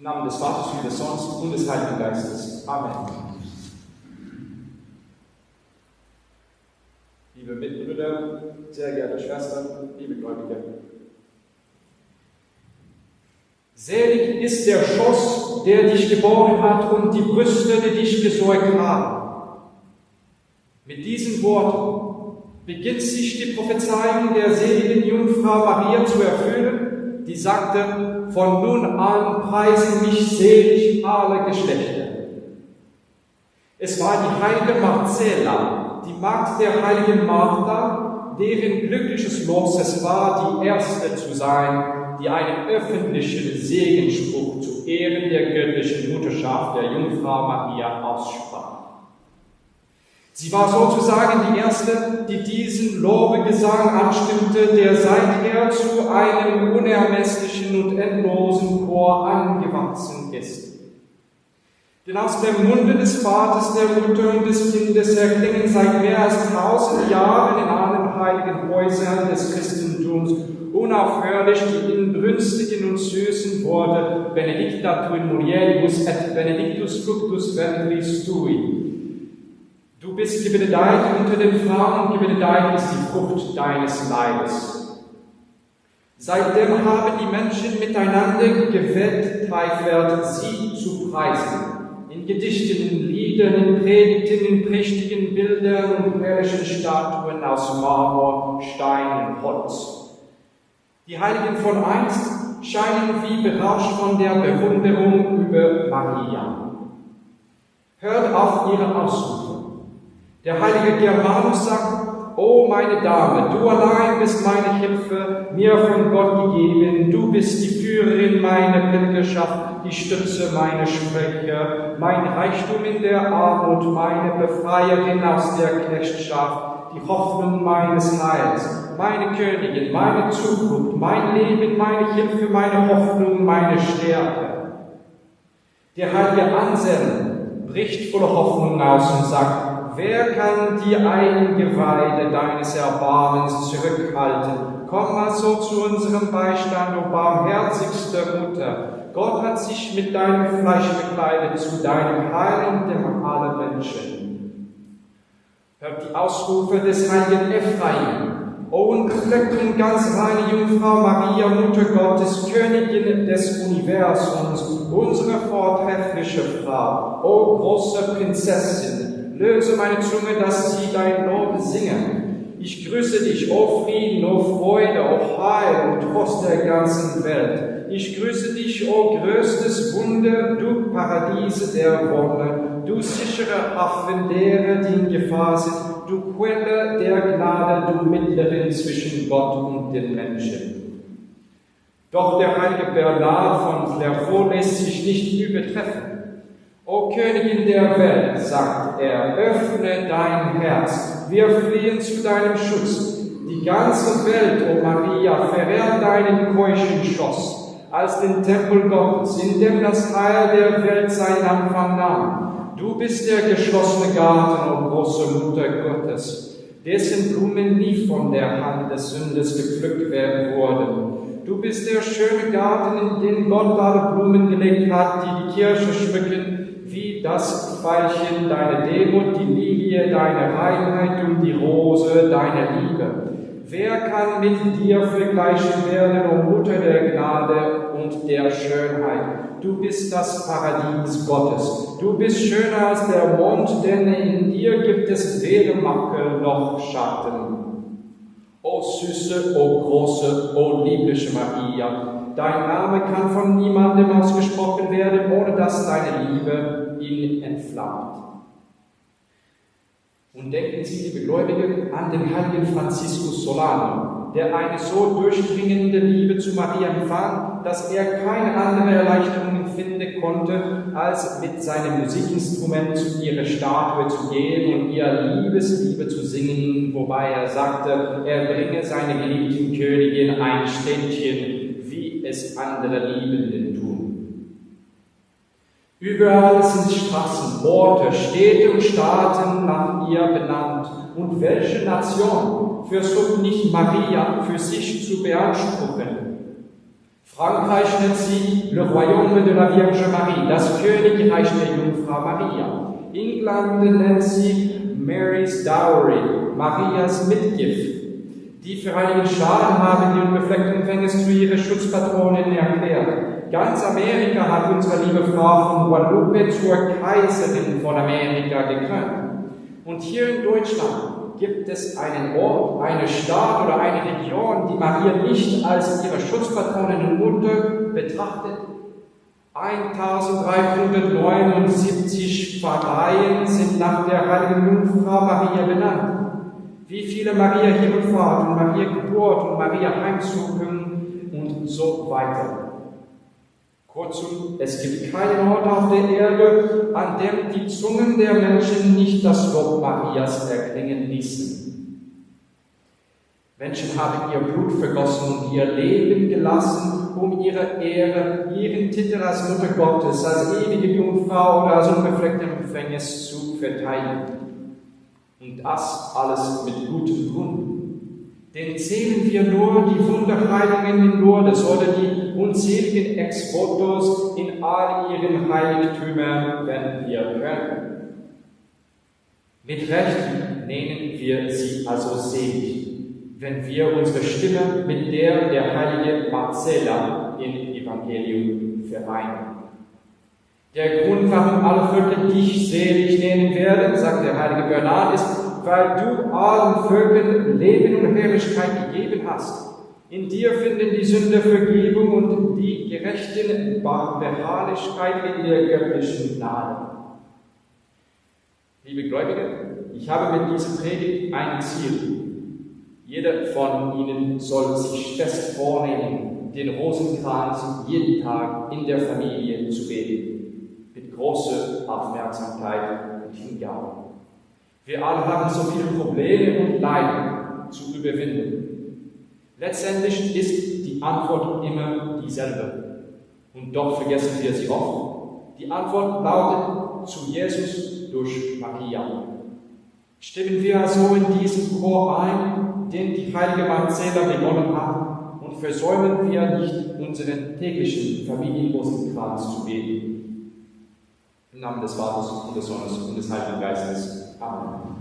Im Namen des Vaters und des Sohnes und des Heiligen Geistes. Amen. Liebe Mitbrüder, sehr geehrte Schwestern, liebe Gläubige. Selig ist der Schoß, der dich geboren hat und die Brüste, die dich gesäugt haben. Mit diesen Worten beginnt sich die Prophezeiung der seligen Jungfrau Maria zu erfüllen, die sagte, von nun an preisen mich selig alle Geschlechter. Es war die heilige Marcella, die Magd der heiligen Martha, deren glückliches Los es war, die Erste zu sein, die einen öffentlichen Segenspruch zu Ehren der göttlichen Mutterschaft der Jungfrau Maria aussprach. Sie war sozusagen die Erste, die diesen Lobegesang anstimmte, der seither zu einem unermesslichen und endlosen Chor angewachsen ist. Denn aus dem Munde des Vaters, der Mutter und des Kindes erklingen seit mehr als tausend Jahren in allen heiligen Häusern des Christentums unaufhörlich die inbrünstigen und süßen Worte Benedicta tu in mulieribus et benedictus fructus ventris tui. Du bist gebenedeit unter den Frauen und gebenedeit ist die Frucht deines Leibes. Seitdem haben die Menschen miteinander gewetteifert, sie zu preisen. In Gedichten, in Liedern, in Predigten, in prächtigen Bildern und herrlichen Statuen aus Marmor, Stein und Holz. Die Heiligen von einst scheinen wie berauscht von der Bewunderung über Maria. Hört auf ihre Ausrufe. Der heilige Germanus sagt, O meine Dame, du allein bist meine Hilfe, mir von Gott gegeben, du bist die Führerin meiner Pilgerschaft, die Stütze meiner Sprecher, mein Reichtum in der Armut, meine Befreierin aus der Knechtschaft, die Hoffnung meines Heils, meine Königin, meine Zukunft, mein Leben, meine Hilfe, meine Hoffnung, meine Stärke. Der heilige Anselm bricht voller Hoffnung aus und sagt, Wer kann die Eingeweide deines Erbarmens zurückhalten? Komm also zu unserem Beistand, o barmherzigste Mutter. Gott hat sich mit deinem Fleisch bekleidet zu deinem Heil und dem aller Menschen. Hört die Ausrufe des heiligen Ephraim. O unbefleckt und ganz reine Jungfrau Maria, Mutter Gottes, Königin des Universums, unsere vortreffliche Frau, o große Prinzessin, Löse meine Zunge, dass sie dein Lob singe. Ich grüße dich, o Frieden, o Freude, o Heil und Trost der ganzen Welt. Ich grüße dich, o größtes Wunder, du Paradiese der Wonne, du sichere Hafen derer, die in Gefahr sind, du Quelle der Gnade, du Mittlerin zwischen Gott und den Menschen. Doch der heilige Bernard von Clairvaux lässt sich nicht übertreffen. O Königin der Welt, sagt er, öffne dein Herz, wir fliehen zu deinem Schutz. Die ganze Welt, o Maria, verehrt deinen keuschen Schoss, als den Tempel Gottes, in dem das Heil der Welt seinen Anfang nahm. Du bist der geschlossene Garten, o große Mutter Gottes, dessen Blumen nie von der Hand des Sündes gepflückt werden wurden. Du bist der schöne Garten, in den Gott alle Blumen gelegt hat, die die Kirche schmücken, wie das Veilchen deine Demut, die Lilie deine Reinheit und die Rose deine Liebe. Wer kann mit dir vergleichen werden, o Mutter der Gnade und der Schönheit? Du bist das Paradies Gottes. Du bist schöner als der Mond, denn in dir gibt es weder Makel noch Schatten. O süße, o große, o liebliche Maria, Dein Name kann von niemandem ausgesprochen werden, ohne dass deine Liebe ihn entflammt. Und denken Sie, liebe Gläubige, an den heiligen Franziskus Solano, der eine so durchdringende Liebe zu Maria empfand, dass er keine andere Erleichterung empfinden konnte, als mit seinem Musikinstrument zu ihrer Statue zu gehen und ihr Liebesliebe zu singen, wobei er sagte, er bringe seiner geliebten Königin ein Ständchen es andere Liebenden tun. Überall sind Straßen, Orte, Städte und Staaten nach ihr benannt. Und welche Nation versucht nicht Maria für sich zu beanspruchen? Frankreich nennt sie Le Royaume de la Vierge Marie, das Königreich der Jungfrau Maria. England nennt sie Mary's Dowry, Marias Mitgift. Die Vereinigten Staaten haben die unbefleckten Empfängnis zu ihrer Schutzpatronin erklärt. Ganz Amerika hat unsere liebe Frau von Guadalupe zur Kaiserin von Amerika gekrönt. Und hier in Deutschland gibt es einen Ort, eine Stadt oder eine Region, die Maria nicht als ihre Schutzpatronin und Mutter betrachtet. 1379 Pfarreien sind nach der heiligen Jungfrau Maria benannt. Wie viele Maria Himmelfahrt und Maria Geburt und Maria Heimsuchung und so weiter. Kurzum, es gibt keinen Ort auf der Erde, an dem die Zungen der Menschen nicht das Lob Marias erklingen ließen. Menschen haben ihr Blut vergossen und ihr Leben gelassen, um ihre Ehre, ihren Titel als Mutter Gottes, als ewige Jungfrau oder als unbefleckte Empfängnis zu verteidigen. Und das alles mit gutem Grund. Denn zählen wir nur die Wunderheilungen Lourdes oder die unzähligen Exvotos in all ihren Heiligtümern, wenn wir können. Mit Recht nennen wir sie also selig, wenn wir unsere Stimme mit der der heilige Marcella im Evangelium vereinen. Der Grund, warum alle Völker dich selig nennen werden, sagt der heilige Bernhard, ist, weil du allen Völkern Leben und Herrlichkeit gegeben hast. In dir finden die Sünder Vergebung und die Gerechten Beharrlichkeit in der göttlichen Gnade. Liebe Gläubige, ich habe mit dieser Predigt ein Ziel. Jeder von Ihnen soll sich fest vornehmen, den Rosenkranz jeden Tag in der Familie zu beten. Mit großer Aufmerksamkeit und Hingabe. Wir alle haben so viele Probleme und Leiden zu überwinden. Letztendlich ist die Antwort immer dieselbe. Und doch vergessen wir sie oft. Die Antwort lautet zu Jesus durch Maria. Stimmen wir also in diesen Chor ein, den die heilige Marcella begonnen hat, und versäumen wir nicht unseren täglichen familienlosen Kranz zu beten. Im Namen des Vaters und des Sohnes und des Heiligen Geistes. Amen.